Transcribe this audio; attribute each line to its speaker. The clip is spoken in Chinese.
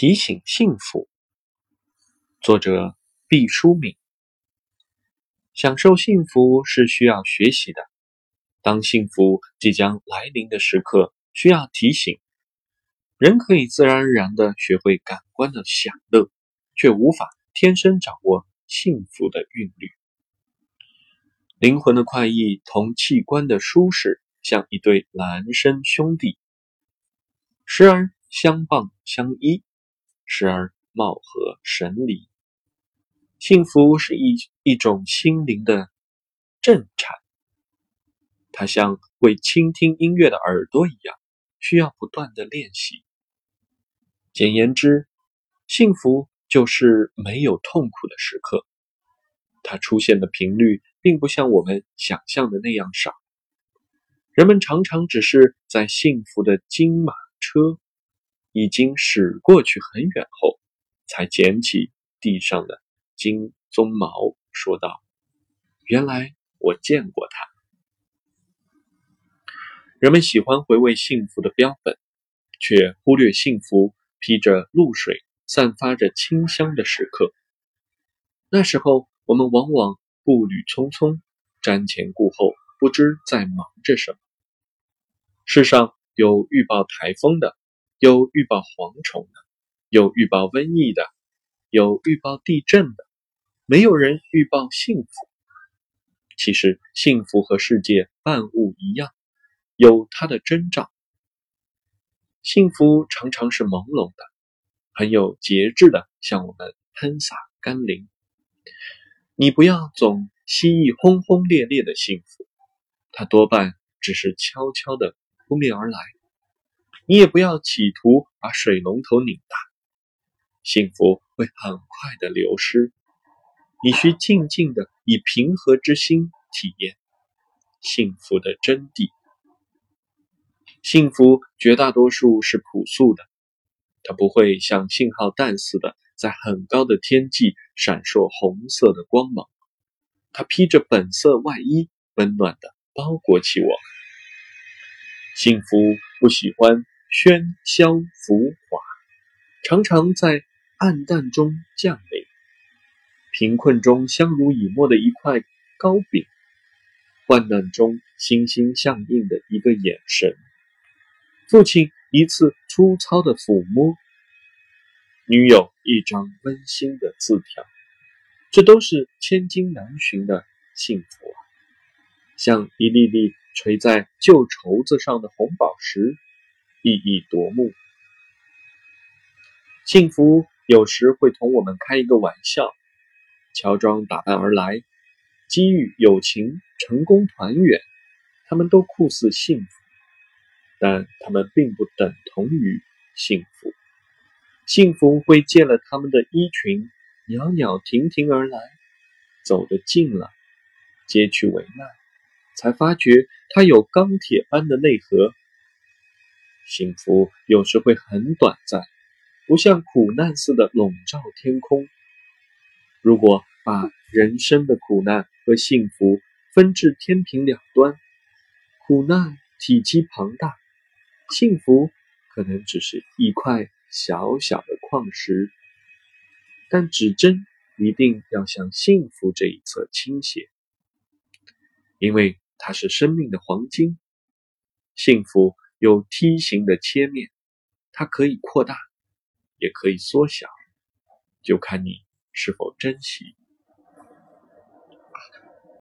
Speaker 1: 提醒幸福，作者毕淑敏。享受幸福是需要学习的。当幸福即将来临的时刻，需要提醒。人可以自然而然的学会感官的享乐，却无法天生掌握幸福的韵律。灵魂的快意同器官的舒适，像一对孪生兄弟，时而相傍相依。时而貌合神离，幸福是一一种心灵的震颤，它像会倾听音乐的耳朵一样，需要不断的练习。简言之，幸福就是没有痛苦的时刻，它出现的频率并不像我们想象的那样少。人们常常只是在幸福的金马车。已经驶过去很远后，才捡起地上的金鬃毛，说道：“原来我见过它。”人们喜欢回味幸福的标本，却忽略幸福披着露水、散发着清香的时刻。那时候，我们往往步履匆匆，瞻前顾后，不知在忙着什么。世上有预报台风的。有预报蝗虫的，有预报瘟疫的，有预报地震的，没有人预报幸福。其实，幸福和世界万物一样，有它的征兆。幸福常常是朦胧的，很有节制的向我们喷洒甘霖。你不要总希冀轰轰烈烈的幸福，它多半只是悄悄的扑面而来。你也不要企图把水龙头拧大，幸福会很快的流失。你需静静的以平和之心体验幸福的真谛。幸福绝大多数是朴素的，它不会像信号弹似的在很高的天际闪烁红色的光芒，它披着本色外衣，温暖的包裹起我。幸福不喜欢。喧嚣浮华，常常在暗淡中降临。贫困中相濡以沫的一块糕饼，患难中心心相印的一个眼神，父亲一次粗糙的抚摸，女友一张温馨的字条，这都是千金难寻的幸福啊！像一粒粒垂在旧绸子上的红宝石。意义夺目，幸福有时会同我们开一个玩笑，乔装打扮而来，机遇、友情、成功、团圆，他们都酷似幸福，但他们并不等同于幸福。幸福会借了他们的衣裙，袅袅婷婷而来，走得近了，接去为难，才发觉它有钢铁般的内核。幸福有时会很短暂，不像苦难似的笼罩天空。如果把人生的苦难和幸福分至天平两端，苦难体积庞大，幸福可能只是一块小小的矿石。但指针一定要向幸福这一侧倾斜，因为它是生命的黄金。幸福。有梯形的切面，它可以扩大，也可以缩小，就看你是否珍惜。